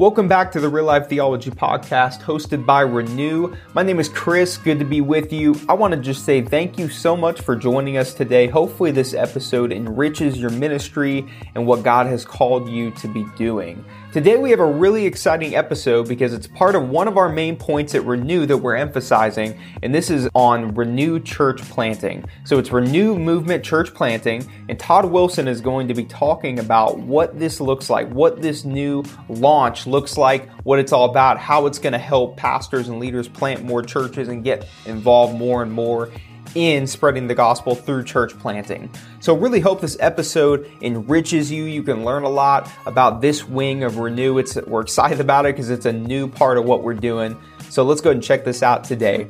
Welcome back to the Real Life Theology Podcast hosted by Renew. My name is Chris. Good to be with you. I want to just say thank you so much for joining us today. Hopefully, this episode enriches your ministry and what God has called you to be doing. Today, we have a really exciting episode because it's part of one of our main points at Renew that we're emphasizing, and this is on Renew church planting. So, it's Renew Movement Church Planting, and Todd Wilson is going to be talking about what this looks like, what this new launch looks like, what it's all about, how it's going to help pastors and leaders plant more churches and get involved more and more in spreading the gospel through church planting. So, really hope this episode enriches you. You can learn a lot about this wing of Renew. It's, we're excited about it because it's a new part of what we're doing. So, let's go ahead and check this out today.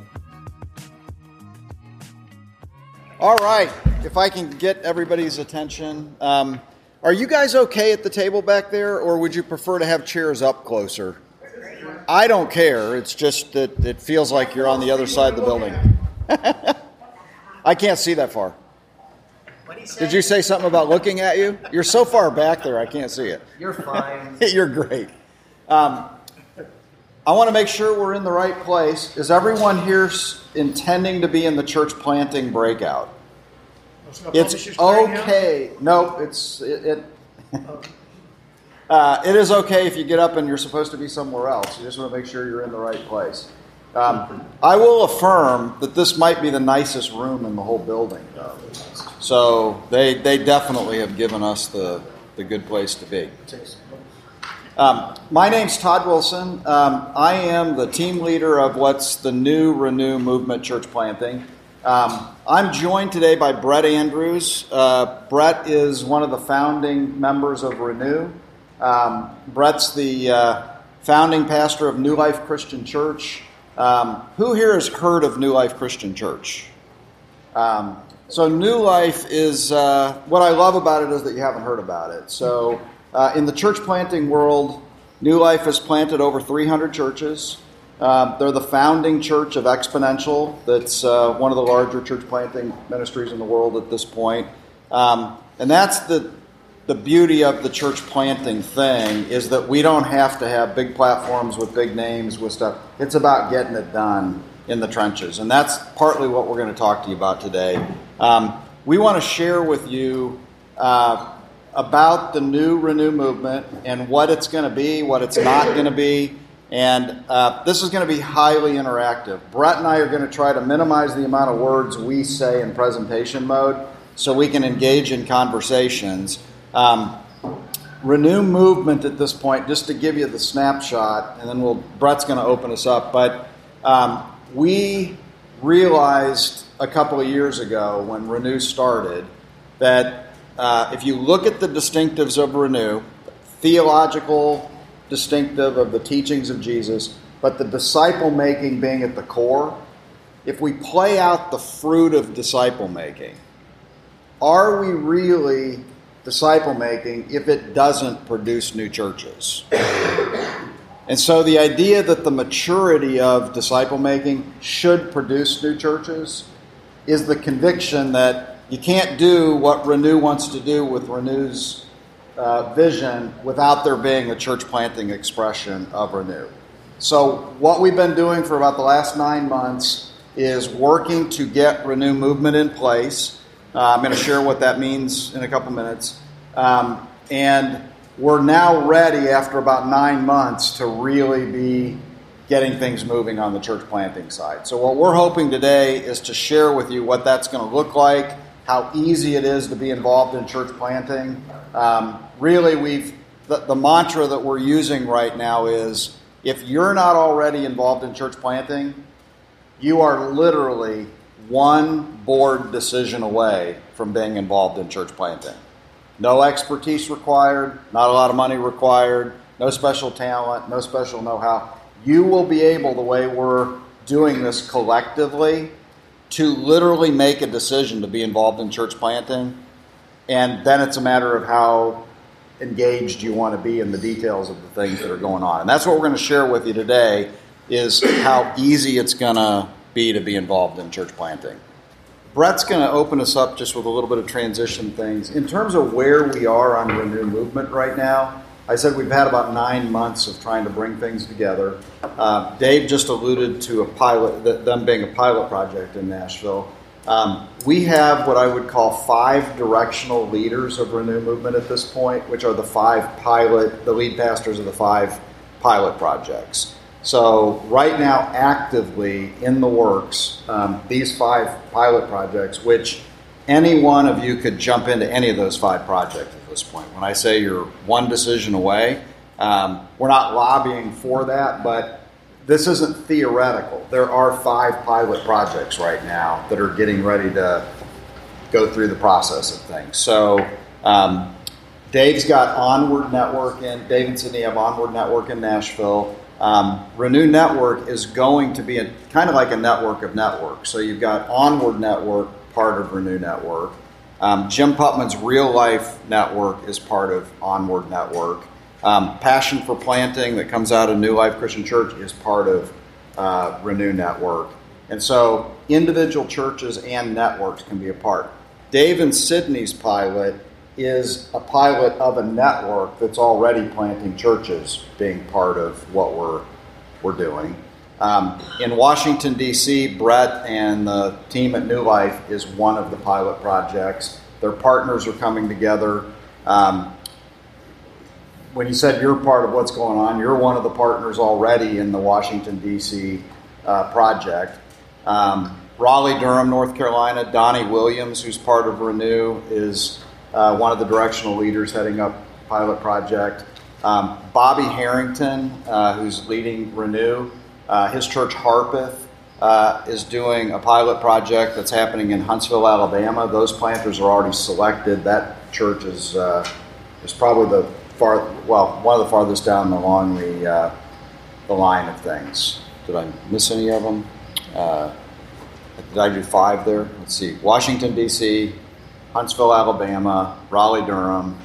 All right, if I can get everybody's attention. Um, are you guys okay at the table back there, or would you prefer to have chairs up closer? I don't care. It's just that it feels like you're on the other side of the building. I can't see that far. Did you say something about looking at you? You're so far back there, I can't see it. You're fine. You're great. Um, I want to make sure we're in the right place. Is everyone here intending to be in the church planting breakout? It's okay. No, it's it. it uh, it is okay if you get up and you're supposed to be somewhere else. You just want to make sure you're in the right place. Um, I will affirm that this might be the nicest room in the whole building. So they, they definitely have given us the, the good place to be. Um, my name's Todd Wilson. Um, I am the team leader of what's the new Renew Movement Church Planting. Um, I'm joined today by Brett Andrews. Uh, Brett is one of the founding members of Renew. Um, Brett's the uh, founding pastor of New Life Christian Church. Um, who here has heard of New Life Christian Church? Um, so, New Life is uh, what I love about it is that you haven't heard about it. So, uh, in the church planting world, New Life has planted over 300 churches. Uh, they're the founding church of Exponential, that's uh, one of the larger church planting ministries in the world at this point. Um, and that's the the beauty of the church planting thing is that we don't have to have big platforms with big names with stuff. It's about getting it done in the trenches. And that's partly what we're going to talk to you about today. Um, we want to share with you uh, about the new Renew movement and what it's going to be, what it's not going to be. And uh, this is going to be highly interactive. Brett and I are going to try to minimize the amount of words we say in presentation mode so we can engage in conversations. Um, renew movement at this point, just to give you the snapshot, and then we'll, Brett's going to open us up. But um, we realized a couple of years ago when Renew started that uh, if you look at the distinctives of Renew, theological distinctive of the teachings of Jesus, but the disciple making being at the core, if we play out the fruit of disciple making, are we really disciple making if it doesn't produce new churches. And so the idea that the maturity of disciple making should produce new churches is the conviction that you can't do what Renew wants to do with Renew's uh, vision without there being a church planting expression of Renew. So, what we've been doing for about the last nine months is working to get Renew movement in place uh, I'm going to share what that means in a couple minutes. Um, and we're now ready after about nine months to really be getting things moving on the church planting side. So, what we're hoping today is to share with you what that's going to look like, how easy it is to be involved in church planting. Um, really, we've the, the mantra that we're using right now is if you're not already involved in church planting, you are literally one board decision away from being involved in church planting. No expertise required, not a lot of money required, no special talent, no special know how. You will be able, the way we're doing this collectively, to literally make a decision to be involved in church planting. And then it's a matter of how engaged you want to be in the details of the things that are going on. And that's what we're going to share with you today is how easy it's going to be to be involved in church planting. Brett's going to open us up just with a little bit of transition things. In terms of where we are on Renew Movement right now, I said we've had about nine months of trying to bring things together. Uh, Dave just alluded to a pilot, them being a pilot project in Nashville. Um, we have what I would call five directional leaders of Renew Movement at this point, which are the five pilot, the lead pastors of the five pilot projects. So, right now, actively in the works, um, these five pilot projects, which any one of you could jump into any of those five projects at this point. When I say you're one decision away, um, we're not lobbying for that, but this isn't theoretical. There are five pilot projects right now that are getting ready to go through the process of things. So, um, Dave's got Onward Network in, Dave and Sydney have Onward Network in Nashville. Um, Renew Network is going to be a, kind of like a network of networks. So you've got Onward Network, part of Renew Network. Um, Jim Putman's Real Life Network is part of Onward Network. Um, Passion for Planting that comes out of New Life Christian Church is part of uh, Renew Network. And so individual churches and networks can be a part. Dave and Sydney's pilot is a pilot of a network that's already planting churches being part of what we're, we're doing. Um, in Washington, D.C., Brett and the team at New Life is one of the pilot projects. Their partners are coming together. Um, when you said you're part of what's going on, you're one of the partners already in the Washington, D.C. Uh, project. Um, Raleigh, Durham, North Carolina, Donnie Williams, who's part of Renew, is uh, one of the directional leaders heading up pilot project. Um, Bobby Harrington, uh, who's leading Renew, uh, his church Harpeth uh, is doing a pilot project that's happening in Huntsville, Alabama. Those planters are already selected. That church is uh, is probably the far well one of the farthest down along the the line of things. Did I miss any of them? did I do five there? Let's see. Washington D.C., Huntsville, Alabama, Raleigh, Durham.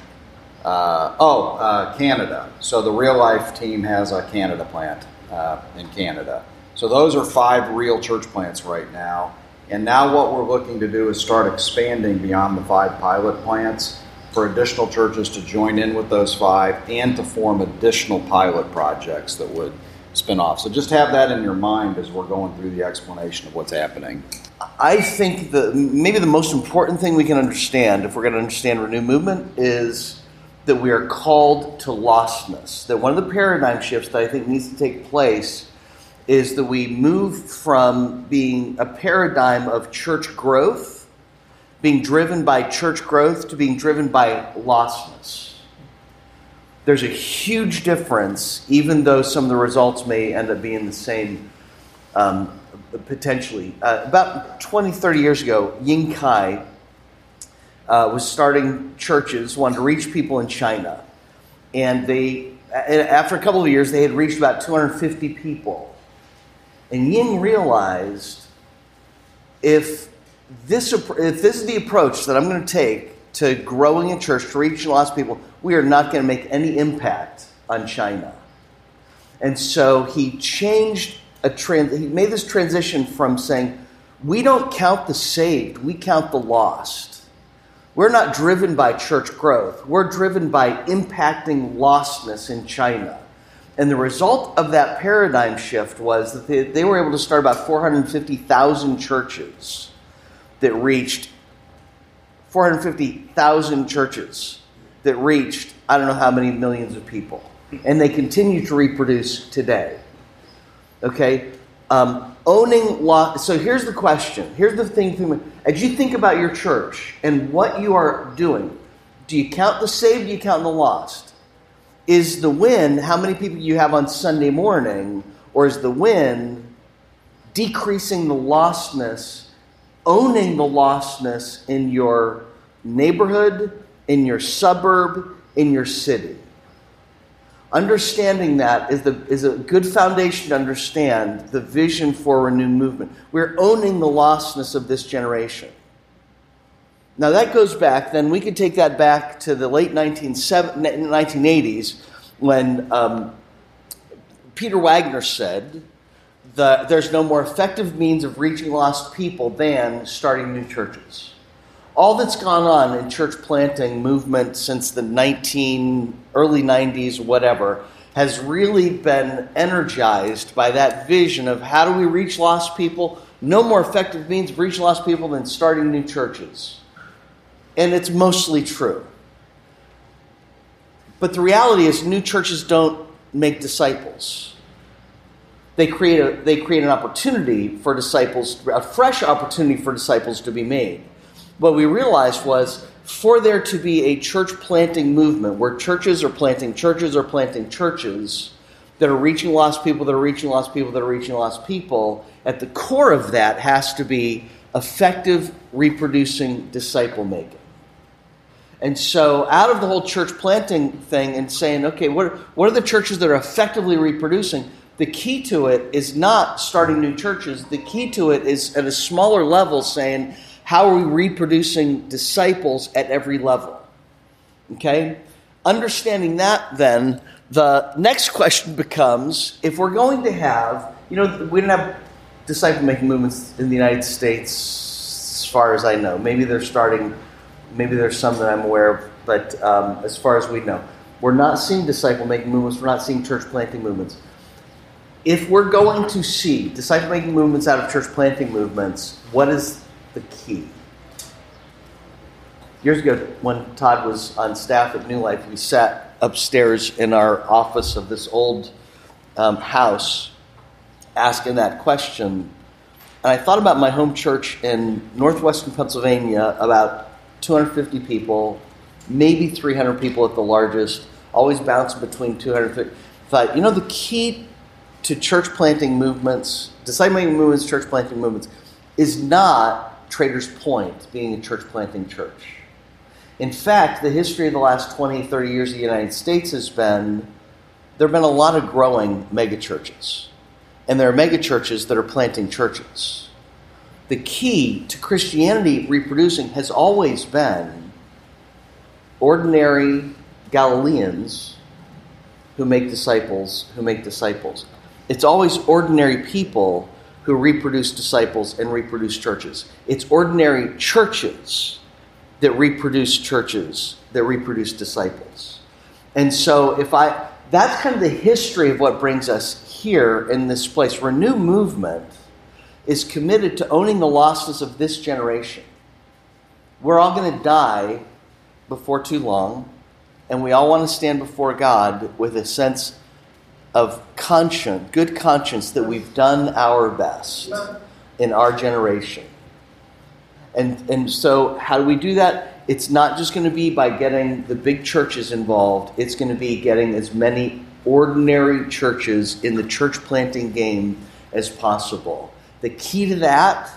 Uh, oh, uh, Canada. So the real life team has a Canada plant uh, in Canada. So those are five real church plants right now. And now what we're looking to do is start expanding beyond the five pilot plants for additional churches to join in with those five and to form additional pilot projects that would spin off. So just have that in your mind as we're going through the explanation of what's happening. I think the maybe the most important thing we can understand if we're going to understand Renew Movement is that we are called to lostness. That one of the paradigm shifts that I think needs to take place is that we move from being a paradigm of church growth, being driven by church growth, to being driven by lostness. There's a huge difference, even though some of the results may end up being the same um, potentially. Uh, about 20, 30 years ago, Ying Kai uh, was starting churches, wanted to reach people in China. And they, after a couple of years, they had reached about 250 people. And Ying realized if this, if this is the approach that I'm going to take to growing a church, to reaching lots of people, we are not going to make any impact on China. And so he changed a trans- he made this transition from saying, we don't count the saved, we count the lost. We're not driven by church growth. We're driven by impacting lostness in China. And the result of that paradigm shift was that they, they were able to start about 450,000 churches that reached 450,000 churches that reached I don't know how many millions of people. And they continue to reproduce today. Okay? Um, owning law. So here's the question. Here's the thing. As you think about your church and what you are doing, do you count the saved? Do you count the lost? Is the win how many people you have on Sunday morning, or is the win decreasing the lostness, owning the lostness in your neighborhood, in your suburb, in your city? Understanding that is, the, is a good foundation to understand the vision for a renewed movement. We're owning the lostness of this generation. Now, that goes back, then we could take that back to the late 1980s when um, Peter Wagner said that there's no more effective means of reaching lost people than starting new churches. All that's gone on in church planting movement since the 19 early 90s whatever has really been energized by that vision of how do we reach lost people? No more effective means of reaching lost people than starting new churches. And it's mostly true. But the reality is new churches don't make disciples. They create, a, they create an opportunity for disciples a fresh opportunity for disciples to be made what we realized was for there to be a church planting movement where churches are planting churches are planting churches that are reaching lost people that are reaching lost people that are reaching lost people at the core of that has to be effective reproducing disciple making. And so out of the whole church planting thing and saying okay what are, what are the churches that are effectively reproducing? The key to it is not starting new churches. The key to it is at a smaller level saying how are we reproducing disciples at every level? Okay? Understanding that, then, the next question becomes if we're going to have, you know, we don't have disciple making movements in the United States, as far as I know. Maybe they're starting, maybe there's some that I'm aware of, but um, as far as we know, we're not seeing disciple making movements, we're not seeing church planting movements. If we're going to see disciple making movements out of church planting movements, what is the key. Years ago, when Todd was on staff at New Life, we sat upstairs in our office of this old um, house asking that question. And I thought about my home church in northwestern Pennsylvania, about 250 people, maybe 300 people at the largest, always bouncing between 250. Thought, you know, the key to church planting movements, discipling movements, church planting movements, is not Traders Point being a church planting church. In fact, the history of the last 20, 30 years of the United States has been there have been a lot of growing megachurches. And there are megachurches that are planting churches. The key to Christianity reproducing has always been ordinary Galileans who make disciples, who make disciples. It's always ordinary people who reproduce disciples and reproduce churches. It's ordinary churches that reproduce churches that reproduce disciples. And so if I that's kind of the history of what brings us here in this place. Renew movement is committed to owning the losses of this generation. We're all going to die before too long, and we all want to stand before God with a sense of conscience, good conscience that we've done our best in our generation. And, and so, how do we do that? It's not just going to be by getting the big churches involved, it's going to be getting as many ordinary churches in the church planting game as possible. The key to that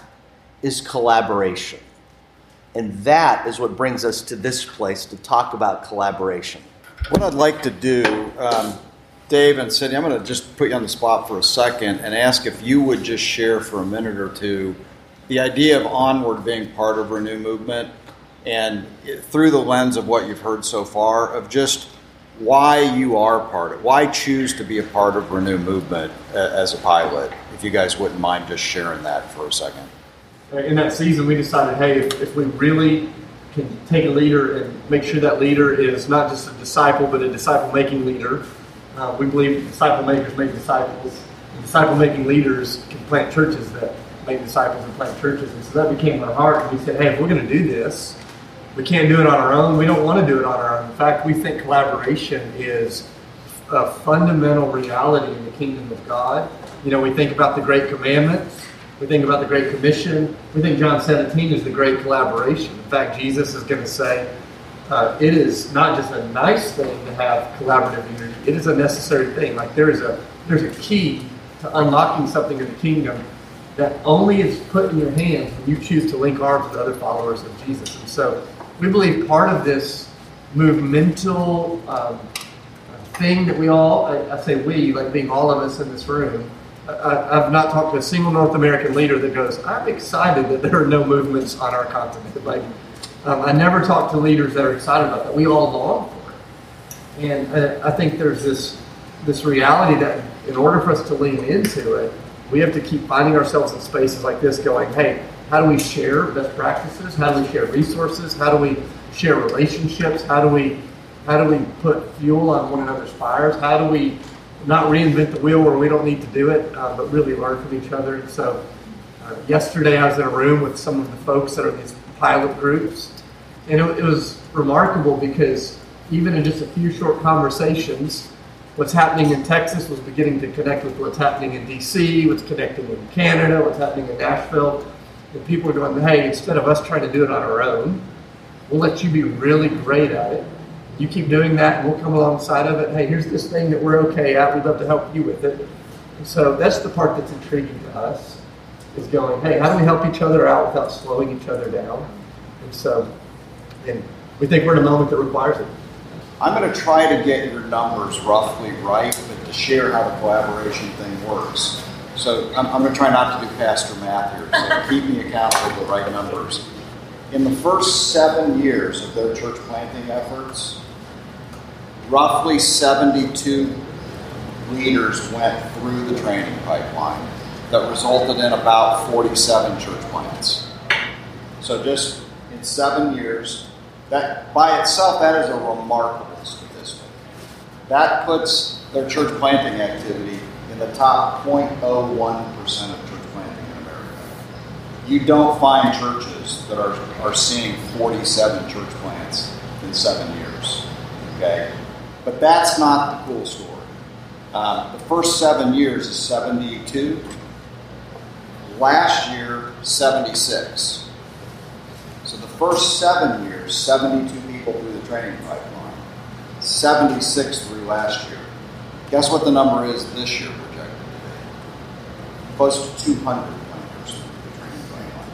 is collaboration. And that is what brings us to this place to talk about collaboration. What I'd like to do, um, Dave and Cindy, I'm going to just put you on the spot for a second and ask if you would just share for a minute or two the idea of onward being part of Renew Movement and through the lens of what you've heard so far of just why you are part of why choose to be a part of Renew Movement as a pilot. If you guys wouldn't mind just sharing that for a second. In that season, we decided, hey, if, if we really can take a leader and make sure that leader is not just a disciple, but a disciple making leader, uh, we believe disciple makers make disciples. Disciple making leaders can plant churches that make disciples and plant churches. And so that became our heart. And we said, hey, if we're going to do this, we can't do it on our own. We don't want to do it on our own. In fact, we think collaboration is a fundamental reality in the kingdom of God. You know, we think about the Great Commandments. we think about the Great Commission, we think John 17 is the great collaboration. In fact, Jesus is going to say, uh, it is not just a nice thing to have collaborative unity. It is a necessary thing. Like there is a there's a key to unlocking something in the kingdom that only is put in your hands when you choose to link arms with other followers of Jesus. And so we believe part of this movemental um, thing that we all, I, I, say we, like being all of us in this room, I, have not talked to a single North American leader that goes, I'm excited that there are no movements on our continent. Like, um, I never talk to leaders that are excited about that. We all long for it. And uh, I think there's this, this reality that in order for us to lean into it, we have to keep finding ourselves in spaces like this going, hey, how do we share best practices? How do we share resources? How do we share relationships? How do we how do we put fuel on one another's fires? How do we not reinvent the wheel where we don't need to do it, uh, but really learn from each other? And so, uh, yesterday I was in a room with some of the folks that are these pilot groups, and it, it was remarkable because even in just a few short conversations, what's happening in Texas was beginning to connect with what's happening in DC, what's connecting in Canada, what's happening in Nashville. And people are going, hey, instead of us trying to do it on our own, we'll let you be really great at it. You keep doing that, and we'll come alongside of it. Hey, here's this thing that we're okay at. We'd love to help you with it. And so that's the part that's intriguing to us is going, hey, how do we help each other out without slowing each other down? And so, and we think we're in a moment that requires it. I'm going to try to get your numbers roughly right, but to share how the collaboration thing works. So I'm, I'm going to try not to do pastor math here, so keep me accountable to the right numbers. In the first seven years of their church planting efforts, roughly 72 leaders went through the training pipeline that resulted in about 47 church plants. So just in seven years, that by itself, that is a remarkable statistic. That puts their church planting activity in the top 0.01% of church planting in America. You don't find churches that are, are seeing 47 church plants in seven years. Okay? But that's not the cool story. Um, the first seven years is 72. Last year, 76. So the first seven years, 72 people through the training pipeline, 76 through last year. Guess what the number is this year projected to be? Close to 200 planters through the training pipeline.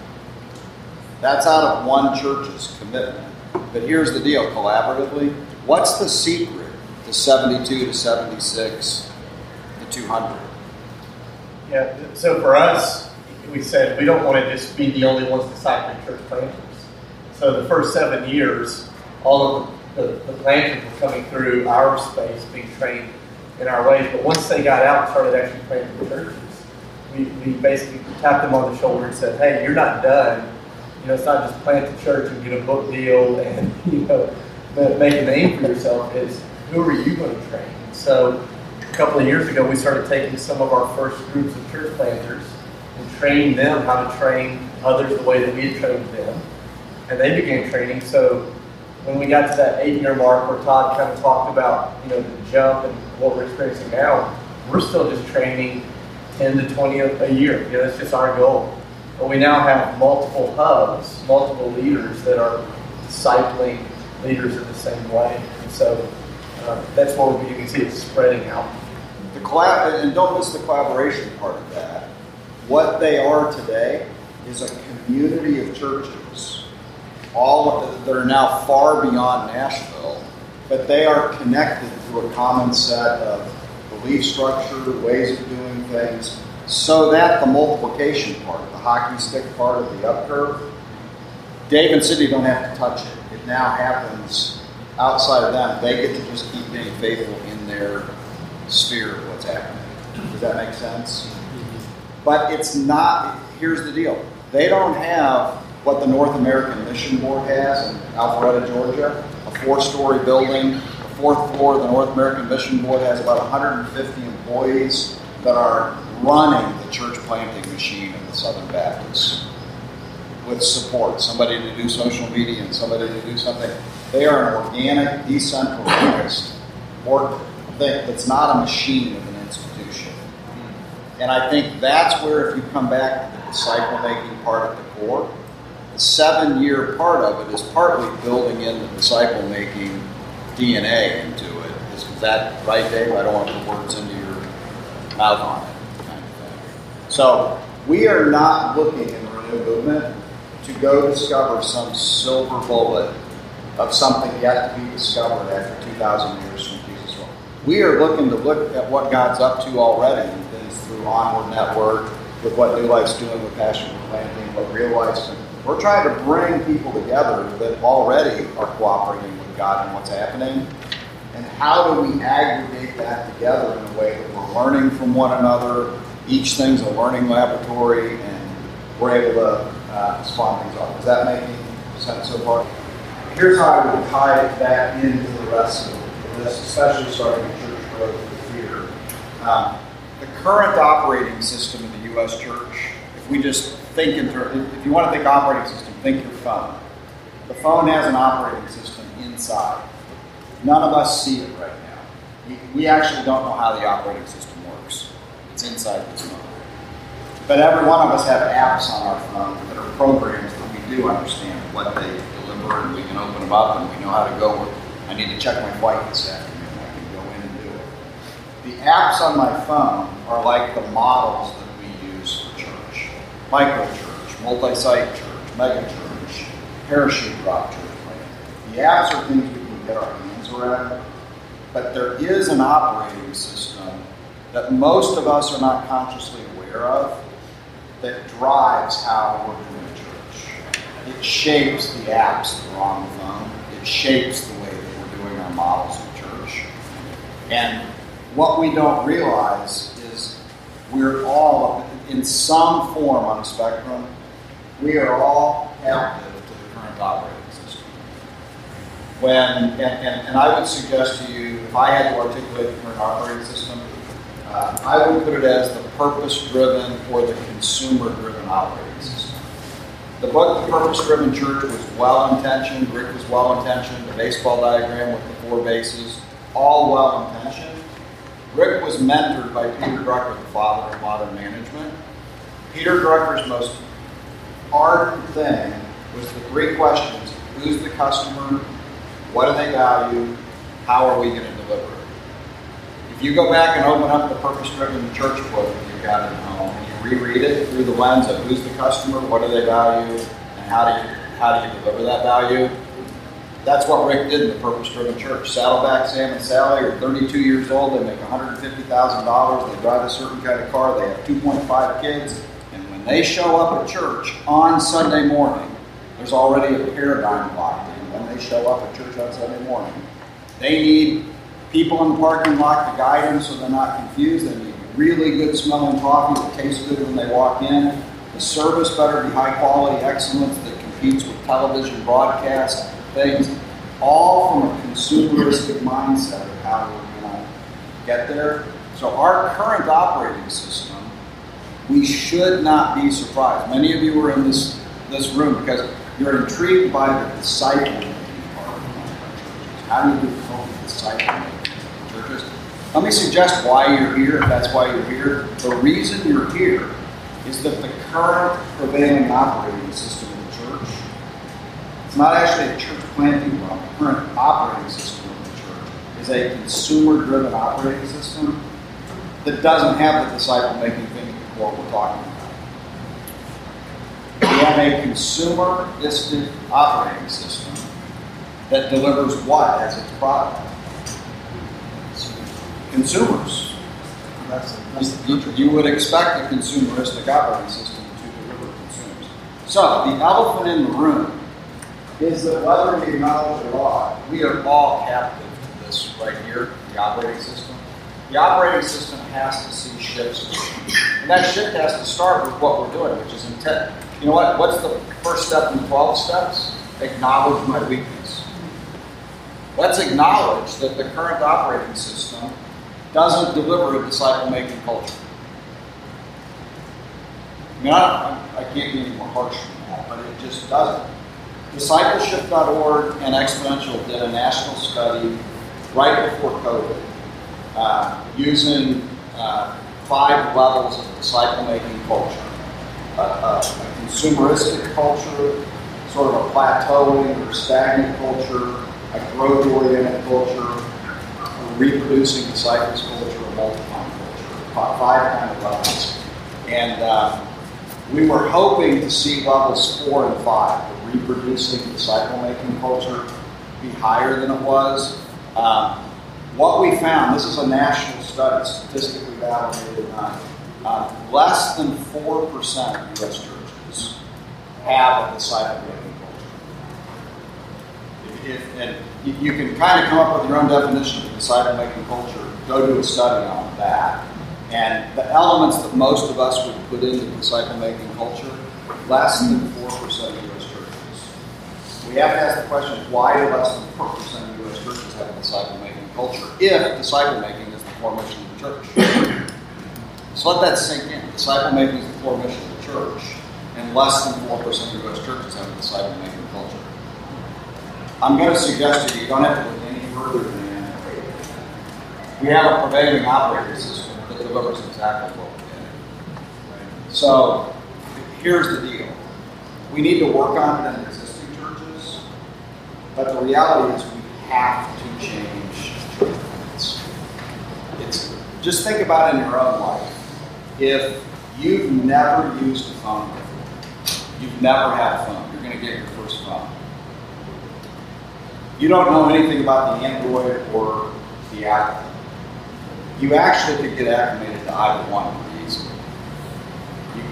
That's out of one church's commitment. But here's the deal collaboratively, what's the secret to 72 to 76 to 200? Yeah, so for us, we said we don't want to just be the only ones discipling church planters. So the first seven years, all of the, the, the planters were coming through our space, being trained in our ways. But once they got out and started actually planting churches, we, we basically tapped them on the shoulder and said, hey, you're not done. You know, it's not just plant the church and get a book deal and, you know, make a name for yourself. It's who are you going to train? So a couple of years ago, we started taking some of our first groups of church planters training them how to train others the way that we had trained them. And they began training. So when we got to that eight year mark where Todd kind of talked about, you know, the jump and what we're experiencing now, we're still just training 10 to 20 a year. You know, that's just our goal. But we now have multiple hubs, multiple leaders that are discipling leaders in the same way. And so uh, that's what you can see it's spreading out. The collab, and don't miss the collaboration part of that. What they are today is a community of churches, all that are now far beyond Nashville, but they are connected through a common set of belief structure, ways of doing things, so that the multiplication part, the hockey stick part of the up curve, Dave and City don't have to touch it. It now happens outside of them. They get to just keep being faithful in their sphere of what's happening. Does that make sense? But it's not, here's the deal. They don't have what the North American Mission Board has in Alpharetta, Georgia, a four story building. The fourth floor of the North American Mission Board has about 150 employees that are running the church planting machine in the Southern Baptists with support, somebody to do social media and somebody to do something. They are an organic, decentralized work thing that's not a machine. And I think that's where, if you come back to the disciple making part at the core, the seven year part of it is partly building in the disciple making DNA into it. Is that right, Dave? I don't want to put words into your mouth on it. Kind of. So we are not looking in the Renew movement to go discover some silver bullet of something yet to be discovered after 2,000 years from Jesus' world. We are looking to look at what God's up to already Onward Network, with what New Life's doing with Passion for Planting, what Real Life's. We're trying to bring people together that already are cooperating with God and what's happening. And how do we aggregate that together in a way that we're learning from one another? Each thing's a learning laboratory, and we're able to uh, spawn things off. Is that making sense so far? Here's how I would tie that into the rest of this, especially starting with church growth fear. Um, current operating system of the U.S. church, if we just think in terms, if you want to think operating system, think your phone. The phone has an operating system inside. None of us see it right now. We, we actually don't know how the operating system works. It's inside this phone. But every one of us have apps on our phone that are programs that we do understand what they deliver, and we can open them up, and we know how to go. With. I need to check my flight this afternoon. I can go in and do it. The apps on my phone are like the models that we use for church: micro church, multi-site church, mega church, parachute drop church. The apps are things we can get our hands around, but there is an operating system that most of us are not consciously aware of that drives how we're doing church. It shapes the apps that are on the phone. It shapes the way that we're doing our models of church. And what we don't realize is we're all, in some form on a spectrum, we are all captive to the current operating system. When, and, and, and I would suggest to you, if I had to articulate the current operating system, uh, I would put it as the purpose driven or the consumer driven operating system. The book, The Purpose Driven Church, was well intentioned. Rick was well intentioned. The baseball diagram with the four bases, all well intentioned. Rick was mentored by Peter Drucker, the father of modern management. Peter Drucker's most ardent thing was the three questions who's the customer? What do they value? How are we going to deliver it? If you go back and open up the purpose driven church book that you've got at home and you reread it through the lens of who's the customer, what do they value, and how do you how do you deliver that value? That's what Rick did in the purpose driven church. Saddleback Sam and Sally are 32 years old, they make $150,000, they drive a certain kind of car, they have 2.5 kids, and when they show up at church on Sunday morning, there's already a paradigm locked in when they show up at church on Sunday morning. They need people in the parking lot to guide them so they're not confused. They need really good smelling coffee that tastes good when they walk in. The service better be high quality excellence that competes with television broadcast things, all from a consumeristic mindset of how we're going to get there. So our current operating system, we should not be surprised. Many of you are in this, this room because you're intrigued by the discipling. How do you do discipling churches? Let me suggest why you're here, if that's why you're here. The reason you're here is that the current prevailing operating system of the church, it's not actually a church planting ground, the current operating system of the church is a consumer driven operating system that doesn't have the disciple making thing at the we're talking about. We have a consumeristic operating system that delivers what as its product? Consumers. That's, that's the future. you would expect a consumeristic operating system to deliver consumers. So the elephant in the room is that whether we acknowledge it or not, we are all captive to this right here, the operating system. The operating system has to see shifts. And that shift has to start with what we're doing, which is intent. You know what? What's the first step in 12 steps? Acknowledge my weakness. Let's acknowledge that the current operating system doesn't deliver a disciple making culture. I mean, I, I can't be any more harsh than that, but it just doesn't. Discipleship.org and Exponential did a national study right before COVID uh, using uh, five levels of disciple making culture a, a, consumeristic culture, sort of a plateauing or stagnant culture, a growth oriented culture, a reproducing disciples culture, a multiplying culture, five kind of levels. And um, we were hoping to see levels four and five, reproducing disciple making culture, be higher than it was. Um, what we found, this is a national study, statistically validated, uh, uh, less than 4% of U.S. churches have a disciple making culture. If, if, and you, you can kind of come up with your own definition of disciple making culture, go do a study on that. And the elements that most of us would put into disciple making culture less than 4% of U.S. churches. We have to ask the question, why do less than 4% of U.S. churches have a disciple-making culture if disciple-making is the core mission of the church? So let that sink in. Disciple-making is the core mission of the church, and less than 4% of U.S. churches have a disciple-making culture. I'm going to suggest to you, you don't have to look any further than that. We have a prevailing operating system that delivers exactly what we did. So here's the deal. We need to work on it but the reality is we have to change church. It's just think about it in your own life. If you've never used a phone before, you've never had a phone, you're going to get your first phone. You don't know anything about the Android or the Apple. You actually could get acclimated to either one pretty easily.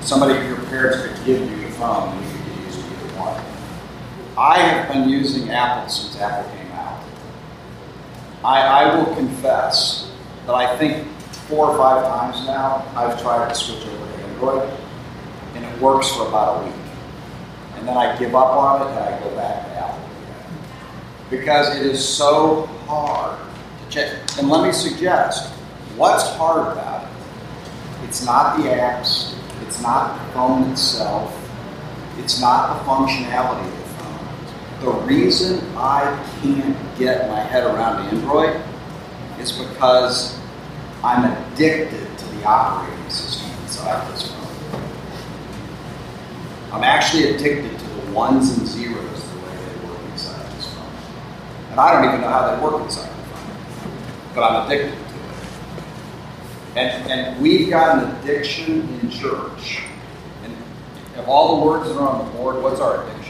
Somebody, your parents could give you a phone I have been using Apple since Apple came out. I, I will confess that I think four or five times now I've tried to switch over to Android, and it works for about a week. And then I give up on it and I go back to Apple. Because it is so hard to change. And let me suggest, what's hard about it? It's not the apps, it's not the phone itself, it's not the functionality the reason I can't get my head around Android is because I'm addicted to the operating system inside this phone. I'm actually addicted to the ones and zeros the way they work inside this phone. And I don't even know how they work inside the phone, but I'm addicted to it. And, and we've got an addiction in church. And of all the words that are on the board, what's our addiction?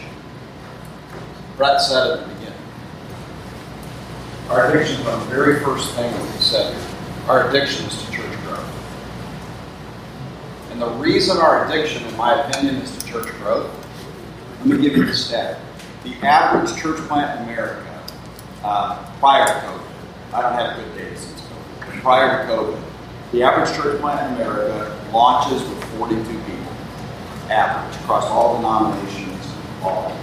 Brett said at the beginning. Our addiction is the very first thing that he said. Our addiction is to church growth. And the reason our addiction, in my opinion, is to church growth, let me give you the stat. The average church plant in America, uh, prior to COVID, I don't have good data since COVID, prior to COVID, the average church plant in America launches with 42 people, average, across all denominations, all.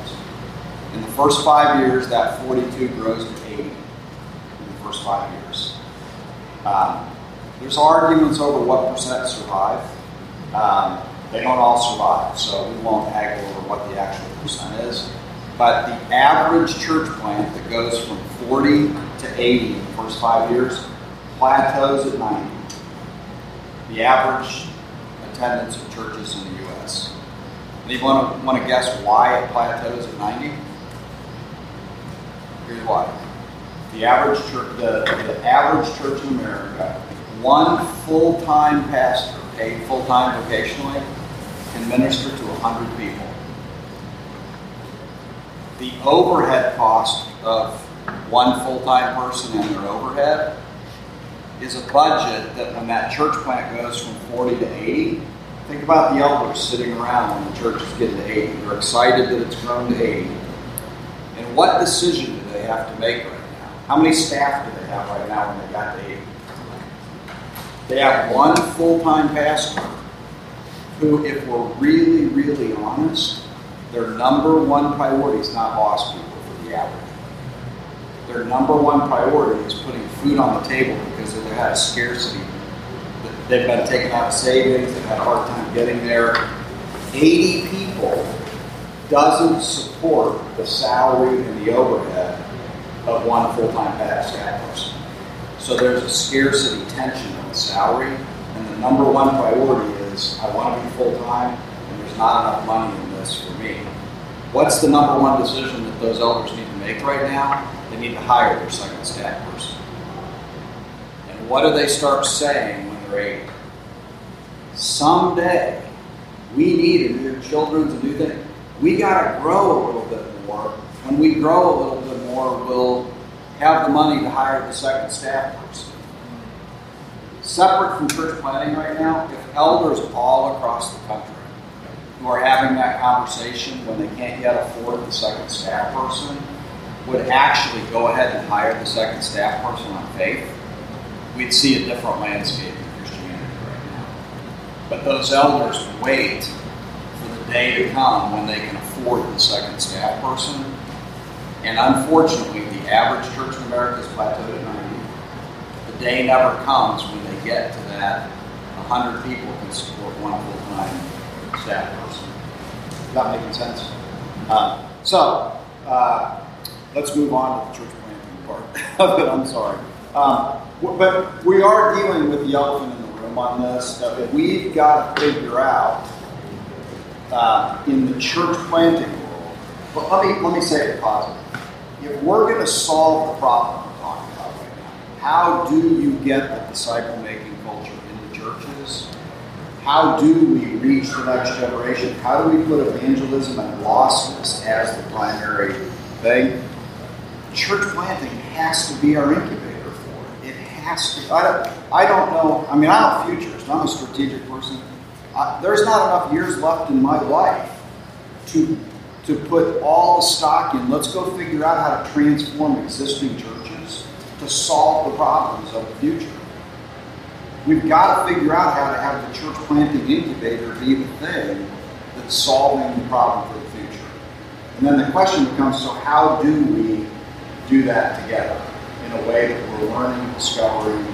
In the first five years, that 42 grows to 80 in the first five years. Um, there's arguments over what percent survive. Um, they don't all survive, so we won't haggle over what the actual percent is. But the average church plant that goes from 40 to 80 in the first five years plateaus at 90. The average attendance of churches in the U.S. Anyone want to, want to guess why it plateaus at 90? Here's why. The average church, the, the average church in America, one full-time pastor, paid full-time vocationally, can minister to 100 people. The overhead cost of one full-time person and their overhead is a budget that when that church plant goes from 40 to 80, think about the elders sitting around when the church is getting to 80. They're excited that it's grown to 80. And what decision they have to make right now? How many staff do they have right now when they got to 80? They have one full-time pastor who, if we're really, really honest, their number one priority is not lost people for the average. Their number one priority is putting food on the table because they've had a scarcity. They've been taken out of savings, they've had a hard time getting there. 80 people doesn't support the salary and the overhead of one full-time staff person. So there's a scarcity tension on the salary, and the number one priority is I want to be full-time, and there's not enough money in this for me. What's the number one decision that those elders need to make right now? They need to hire their second staff person. And what do they start saying when they're 80? Someday, we need, and your children to do things, we got to grow a little bit more. When we grow a little bit more, we'll have the money to hire the second staff person. Separate from church planting right now, if elders all across the country who are having that conversation when they can't yet afford the second staff person would actually go ahead and hire the second staff person on faith, we'd see a different landscape in Christianity right now. But those elders wait day to come when they can afford the second staff person. And unfortunately, the average church in America has plateaued at 90. The day never comes when they get to that 100 people can support one full-time staff person. Is that making sense? Uh, so, uh, let's move on to the church planting part of it. I'm sorry. Um, but we are dealing with the elephant in the room on this that we've got to figure out uh, in the church planting world. But let me let me say it positive. If we're going to solve the problem we're talking about right now, how do you get the disciple making culture in the churches? How do we reach the next generation? How do we put evangelism and lostness as the primary thing? Church planting has to be our incubator for it. It has to. I don't, I don't know. I mean, I'm a futurist. I'm a strategic person. There's not enough years left in my life to to put all the stock in. Let's go figure out how to transform existing churches to solve the problems of the future. We've got to figure out how to have the church planting incubator be the thing that's solving the problem for the future. And then the question becomes so, how do we do that together in a way that we're learning, discovering?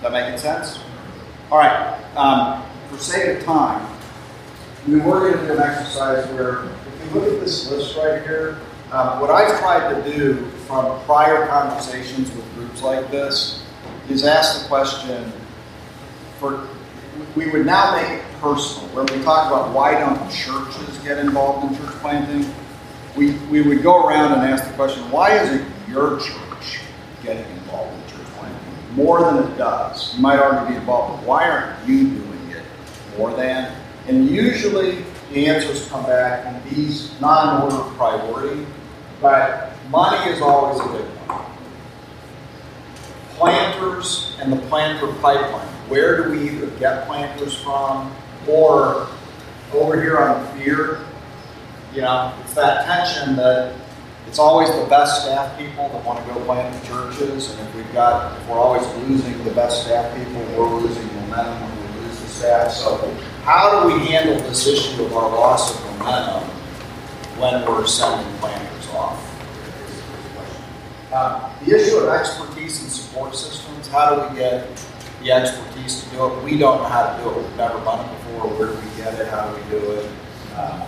That making sense? All right. Um, for sake of time, we were going to do an exercise where, if you look at this list right here, um, what I've tried to do from prior conversations with groups like this is ask the question for we would now make it personal. When we talk about why don't churches get involved in church planting, we, we would go around and ask the question, why isn't your church getting involved in church planting more than it does? You might already be involved, but why aren't you doing more than? And usually the answers come back in these non order of priority, but money is always a big one. Planters and the planter pipeline. Where do we either get planters from or over here on fear? You know, it's that tension that it's always the best staff people that want to go plant the churches, and if we've got, if we're always losing the best staff people, we're losing momentum staff. So, how do we handle this issue of our loss of momentum when we're sending planters off? Uh, the issue of expertise and support systems, how do we get the expertise to do it? We don't know how to do it. We've never done it before. Where do we get it? How do we do it? Um,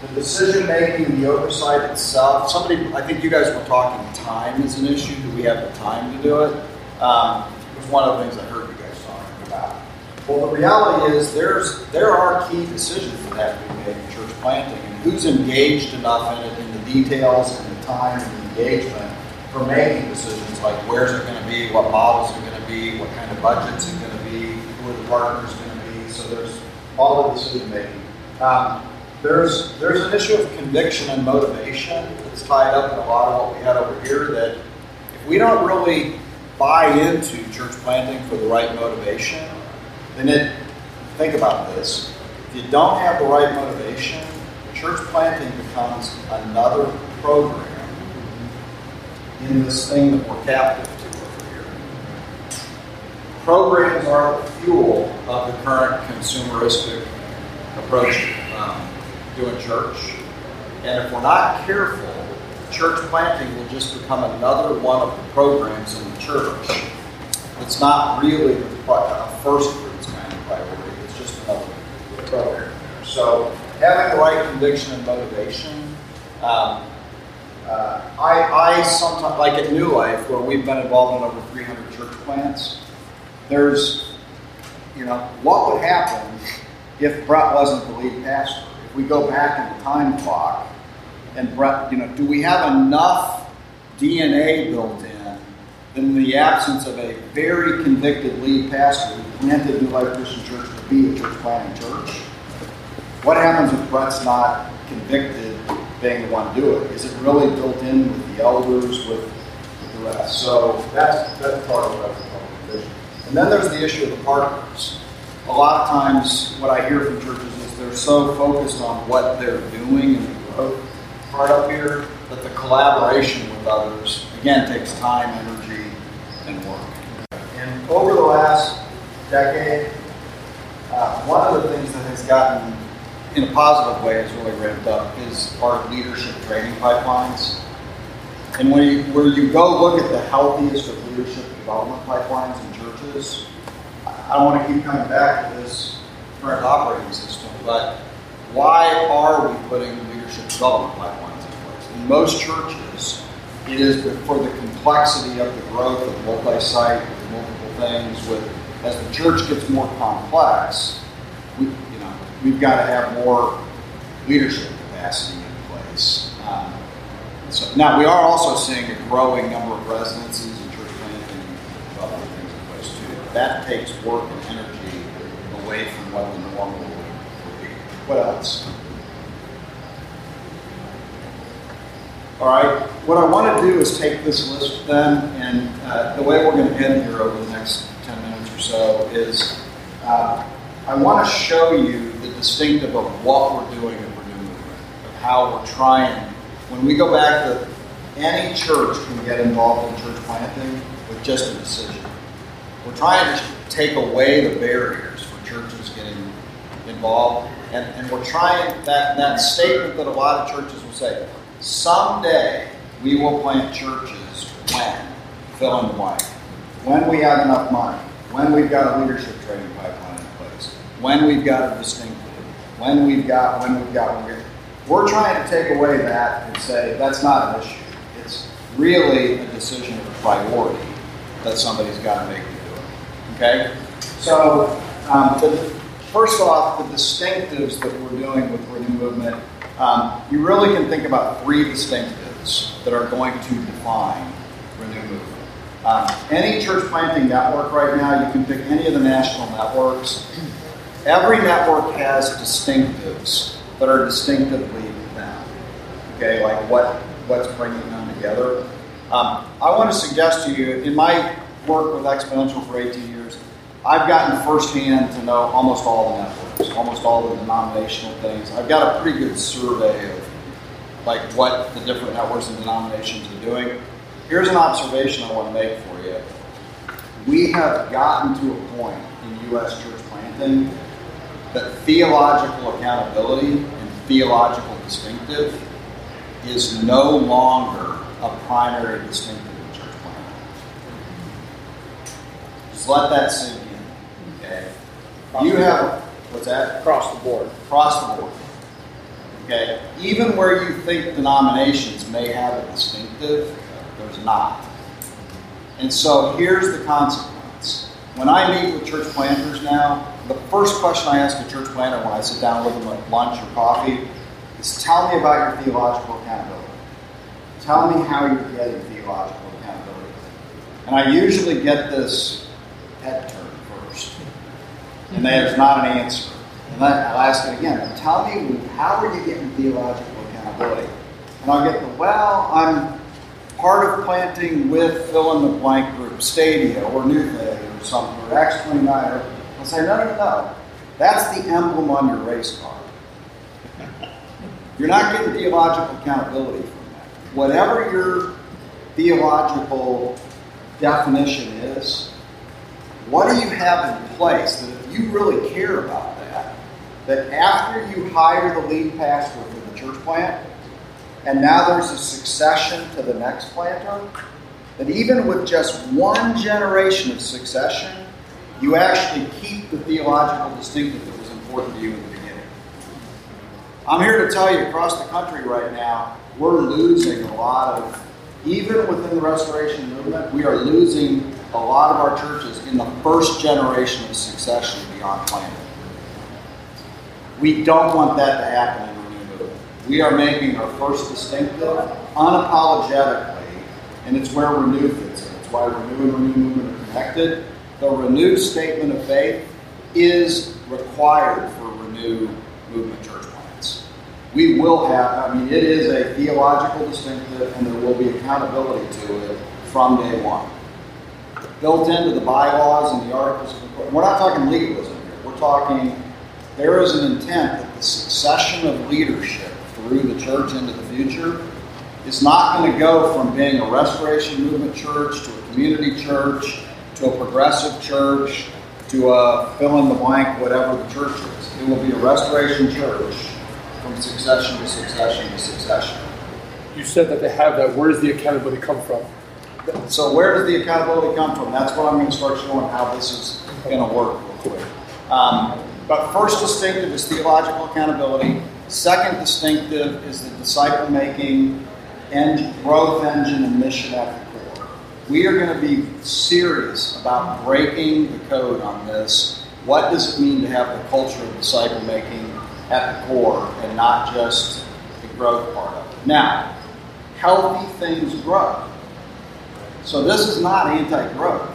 the decision making, the oversight itself. Somebody, I think you guys were talking time is an issue. Do we have the time to do it? Um, one of the things I heard you guys talking about. Well, the reality is there's there are key decisions that have to be made in church planting, and who's engaged enough in it, in the details and the time and the engagement for making decisions like where's it going to be, what models are going to be, what kind of budgets are going to be, who are the partners going to be. So there's all of decision making. Um, there's there's an issue of conviction and motivation that's tied up in a lot of what we had over here. That if we don't really buy into church planting for the right motivation, then it think about this. If you don't have the right motivation, church planting becomes another program in this thing that we're captive to over here. Programs are the fuel of the current consumeristic approach to um, doing church. And if we're not careful, church planting will just become another one of the programs in the church. It's not really a first priority, it's just another program there. So having the right conviction and motivation. Um, uh, I, I sometimes, like at New Life, where we've been involved in over 300 church plants, there's, you know, what would happen if Brett wasn't the lead pastor? If we go back in the time clock and Brett, you know, do we have enough DNA built in in the absence of a very convicted lead pastor who planted New Life Christian Church to be a church planting church? What happens if Brett's not convicted being the one to do it? Is it really built in with the elders, with, the rest? So that's that's part of what vision. And then there's the issue of the partners. A lot of times, what I hear from churches is they're so focused on what they're doing and the growth part up here that the collaboration with others again takes time. And over the last decade, uh, one of the things that has gotten in a positive way, has really ramped up is our leadership training pipelines. And when you, where you go look at the healthiest of leadership development pipelines in churches, I don't want to keep coming back to this current operating system, but why are we putting leadership development pipelines in place? In most churches, it is for the complexity of the growth of multi-site things. With as the church gets more complex, we, you know, we've got to have more leadership capacity in place. Um, so now we are also seeing a growing number of residencies and church planting and other things in place too. That takes work and energy away from what the normal would be. What else? All right. What I want to do is take this list then, and uh, the way we're going to end here over the next 10 minutes or so is uh, I want to show you the distinctive of what we're doing at Renew Movement, of how we're trying. When we go back to any church can get involved in church planting with just a decision. We're trying to take away the barriers for churches getting involved, and, and we're trying that, that statement that a lot of churches will say, someday we will plant churches when, fill in the blank, when we have enough money, when we've got a leadership training pipeline in place, when we've got a distinctive, when we've got, when we've got, when we're, we're trying to take away that and say that's not an issue. It's really a decision of a priority that somebody's got to make you do it. Okay? So, um, the, first off, the distinctives that we're doing with Renew Movement, um, you really can think about three distinctives that are going to define Renew Movement. Um, any church planting network right now, you can pick any of the national networks. Every network has distinctives that are distinctively them. Okay, like what what's bringing them together. Um, I want to suggest to you, in my work with Exponential for 18 years, I've gotten firsthand to know almost all the networks, almost all the denominational things. I've got a pretty good survey of like what the different networks and denominations are doing. Here's an observation I want to make for you. We have gotten to a point in U.S. church planting that theological accountability and theological distinctive is no longer a primary distinctive in church planting. Just let that sink in. Okay. You have what's that? Across the board. Across the board. Okay. Even where you think denominations may have a distinctive, there's not. And so here's the consequence. When I meet with church planters now, the first question I ask a church planter when I sit down with them at lunch or coffee is tell me about your theological accountability. Tell me how you're getting theological accountability. And I usually get this head turn. And there's not an answer. And I'll ask it again. Tell me, how are you getting theological accountability? And I'll get the, well, I'm part of planting with fill in the blank group, Stadia or New Thing or something, or Acts 29. Or, I'll say, no, no, no. That's the emblem on your race car. You're not getting theological accountability from that. Whatever your theological definition is, what do you have in place that you really care about that, that after you hire the lead pastor for the church plant, and now there's a succession to the next planter, that even with just one generation of succession, you actually keep the theological distinctive that was important to you in the beginning. I'm here to tell you across the country right now, we're losing a lot of, even within the restoration movement, we are losing a lot of our churches in the first generation of succession beyond planting. We don't want that to happen in Renew Movement. We are making our first distinctive unapologetically, and it's where Renew fits in. It's why Renew and Renew Movement are connected. The Renew statement of faith is required for Renew Movement. We will have, I mean, it is a theological distinctive, and there will be accountability to it from day one. Built into the bylaws and the articles of. We're not talking legalism here. We're talking there is an intent that the succession of leadership through the church into the future is not going to go from being a restoration movement church to a community church to a progressive church to a fill in the blank, whatever the church is. It will be a restoration church from succession to succession to succession. You said that they have that. Where does the accountability come from? So where does the accountability come from? That's what I'm going to start showing how this is going to work real quick. Um, but first distinctive is theological accountability. Second distinctive is the disciple making and growth engine and mission at the core. We are going to be serious about breaking the code on this. What does it mean to have the culture of disciple making at the core and not just the growth part of it? Now, healthy things grow. So this is not anti-growth.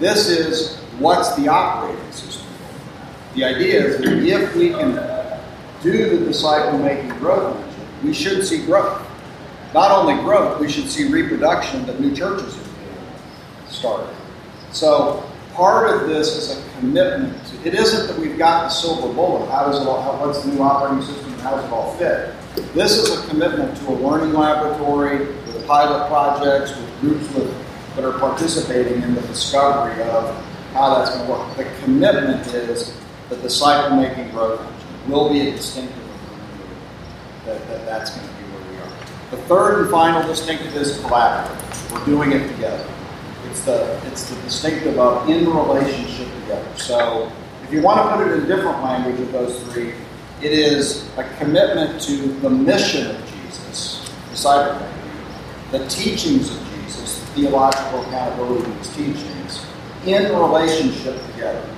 This is what's the operating system. The idea is that if we can do the disciple-making growth we should see growth. Not only growth, we should see reproduction that new churches are started. So part of this is a commitment. It isn't that we've got the silver bullet. How does it all? How, what's the new operating system? How does it all fit? This is a commitment to a learning laboratory with pilot projects, with groups with, that are participating in the discovery of how that's going to work. The commitment is that the cycle-making growth will be a distinctive that, that that's going to be where we are. The third and final distinctive is collaborative. We're doing it together. It's the it's the distinctive of in relationship together. So if you want to put it in different language of those three, it is a commitment to the mission of Jesus, disciple the teachings of Jesus, the theological accountability of his teachings, in relationship together.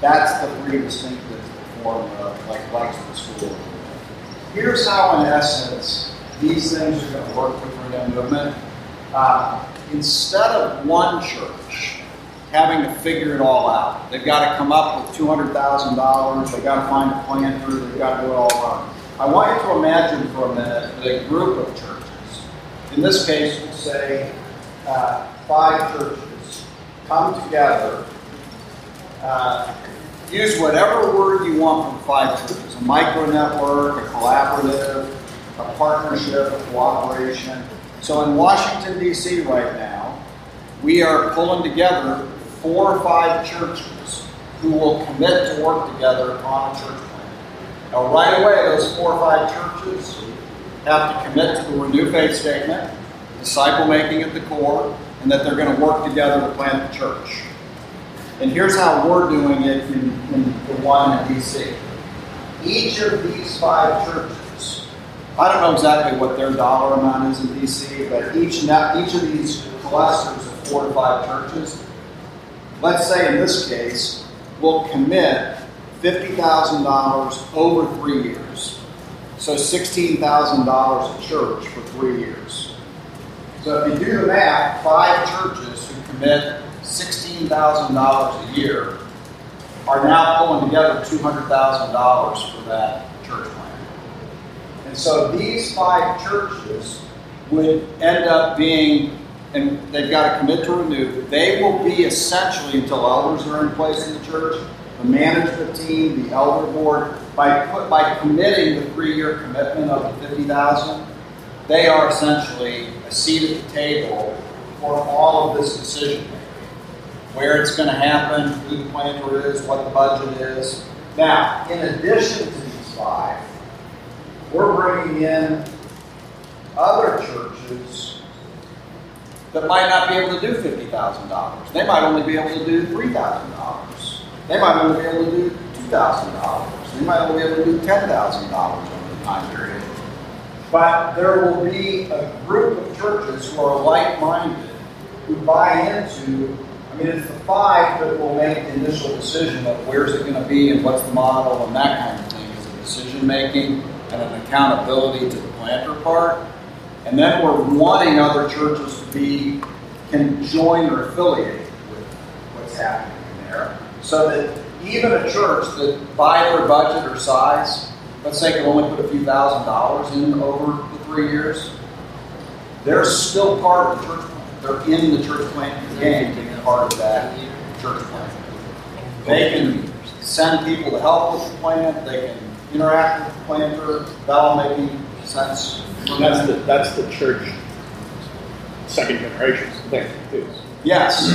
That's the three distinctives that form uh, like likes the school. Here's how, in essence, these things are going to work with Freedom Movement. Uh, instead of one church having to figure it all out, they've got to come up with $200,000, they've got to find a planter, they've got to do it all wrong. I want you to imagine for a minute a group of churches, in this case, we'll say uh, five churches, come together. Uh, use whatever word you want from five churches a micro network, a collaborative, a partnership, a cooperation. So in Washington, D.C., right now, we are pulling together four or five churches who will commit to work together on a church plant. Now, right away, those four or five churches have to commit to the Renew Faith Statement, disciple making at the core, and that they're going to work together to plant the church. And here's how we're doing it in, in the one in DC. Each of these five churches, I don't know exactly what their dollar amount is in DC, but each each of these clusters of four to five churches, let's say in this case, will commit $50,000 over three years. So $16,000 a church for three years. So if you do the math, five churches who commit $16,000 a year are now pulling together $200,000 for that church. And so these five churches would end up being, and they've got to commit to renew, they will be essentially, until elders are in place in the church, the management team, the elder board, by, by committing the three-year commitment of the 50000 they are essentially a seat at the table for all of this decision making where it's going to happen, who the planter is, what the budget is. Now, in addition to these five, we're bringing in other churches that might not be able to do $50,000. They might only be able to do $3,000. They might only be able to do $2,000. They might only be able to do $10,000 over the time period. But there will be a group of churches who are like minded, who buy into I mean, it's the five that will make the initial decision of where's it going to be and what's the model and that kind of thing is decision making and an accountability to the planter part. And then we're wanting other churches to be can join or affiliate with what's happening there. So that even a church that by their budget or size, let's say can only put a few thousand dollars in over the three years, they're still part of the church They're in the church planting game part of that church plant. They can send people to help with the plant. They can interact with the planter. That all making sense. That's the that's the church second generation thing too. Yes.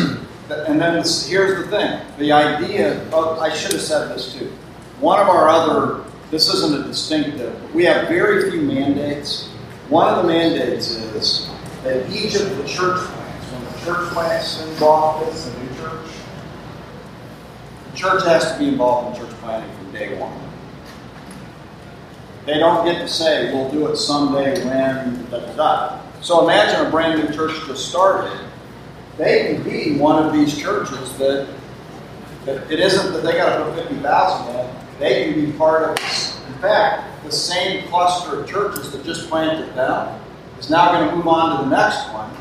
and then this, here's the thing the idea, oh, I should have said this too. One of our other, this isn't a distinctive, we have very few mandates. One of the mandates is that each of the church plants, when the church plants into office, a new church, the church has to be involved in church planting from day one. They don't get to say, we'll do it someday when, da da da. So imagine a brand new church just started. They can be one of these churches that, that it isn't that they got to put 50,000 in. They can be part of this. In fact, the same cluster of churches that just planted them is now going to move on to the next one.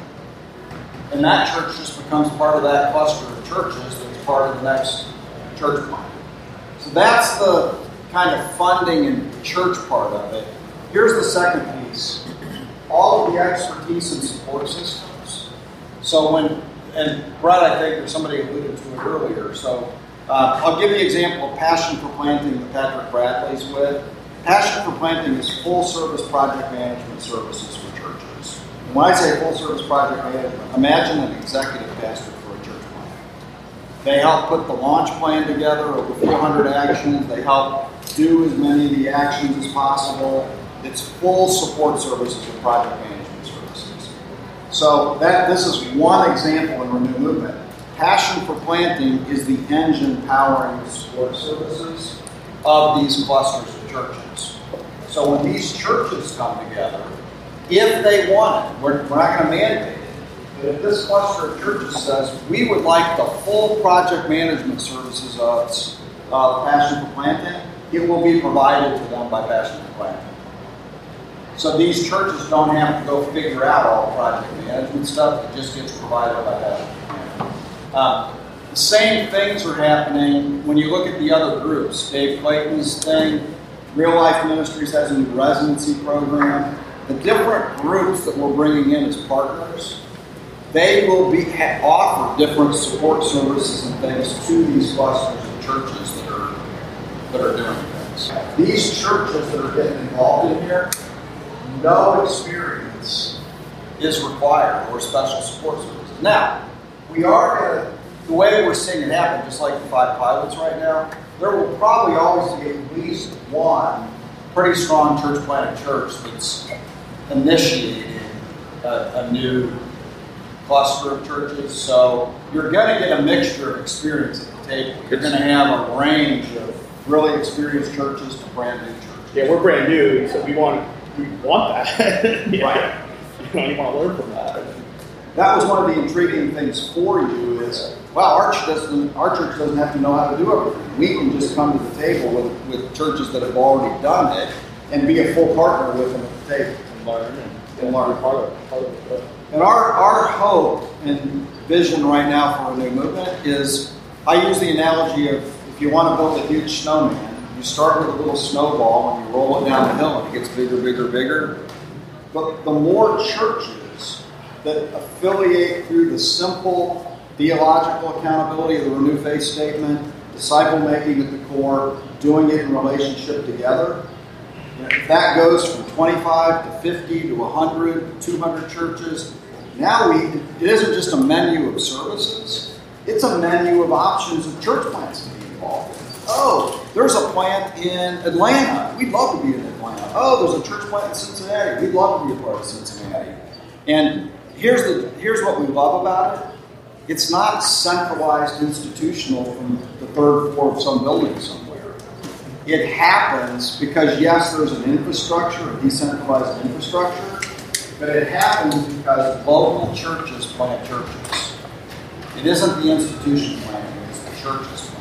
And that church just becomes part of that cluster of churches that's part of the next church plant. So that's the kind of funding and church part of it. Here's the second piece all of the expertise and support systems. So when, and Brett, I think, or somebody alluded to it earlier. So uh, I'll give you an example of Passion for Planting that Patrick Bradley's with. Passion for Planting is full service project management services for churches. And when I say full service project management, imagine an executive pastor for a church plant. They help put the launch plan together, over 400 actions. They help do as many of the actions as possible. It's full support services and project management services. So that this is one example in Renew Movement. Passion for Planting is the engine powering the support services of these clusters of churches. So when these churches come together, if they want it, we're, we're not going to mandate it, but if this cluster of churches says we would like the full project management services of uh, Passion for Planting, it will be provided to them by Passion for So these churches don't have to go figure out all project management stuff. It just gets provided by that. Um, the same things are happening when you look at the other groups. Dave Clayton's thing, Real Life Ministries has a new residency program. The different groups that we're bringing in as partners, they will be offer different support services and things to these clusters of churches that are doing things. These churches that are getting involved in here no experience is required or special support services. Now, we are going to, the way we're seeing it happen, just like the five pilots right now, there will probably always be at least one pretty strong church planted church that's initiating a, a new cluster of churches. So you're going to get a mixture of experience at the table. You're going to have a range of really experienced churches to brand new churches. Yeah, we're brand new, so we want we want that. yeah. Right. You know, you want to learn from that. That was one of the intriguing things for you is, well, our church doesn't, our church doesn't have to know how to do everything. We can just come to the table with, with churches that have already done it and be a full partner with them at the table. And learn and, And learn. Part of, part of it. And our, our hope and vision right now for Renew Movement is, I use the analogy of if you want to build a huge snowman, you start with a little snowball and you roll it down the hill and it gets bigger, bigger, bigger. But the more churches that affiliate through the simple theological accountability of the Renew Faith Statement, disciple making at the core, doing it in relationship together, if that goes from 25 to 50 to 100 to 200 churches, now we, it isn't just a menu of services, it's a menu of options of church be involved in. Oh, there's a plant in Atlanta. We'd love to be in Atlanta. Oh, there's a church plant in Cincinnati. We'd love to be a part of Cincinnati. And here's the here's what we love about it. It's not centralized institutional from the third floor of some building somewhere. It happens because yes, there's an infrastructure, a decentralized infrastructure, but it happens because local churches plant churches. It isn't the institution planting, it's the churches.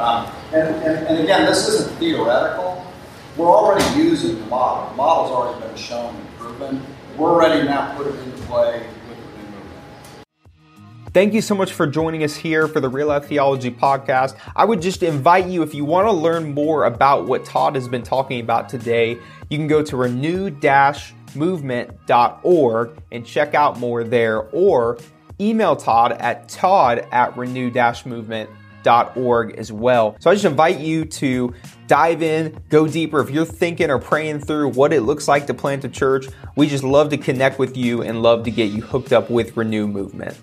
Um, and, and, and again, this isn't theoretical. We're already using the model. The model's already been shown and proven. We're ready now to put it into play with the new movement. Thank you so much for joining us here for the Real Life Theology podcast. I would just invite you, if you want to learn more about what Todd has been talking about today, you can go to renew movement.org and check out more there, or email Todd at todd at renew movement.org org as well. So I just invite you to dive in, go deeper. If you're thinking or praying through what it looks like to plant a church, we just love to connect with you and love to get you hooked up with Renew Movement.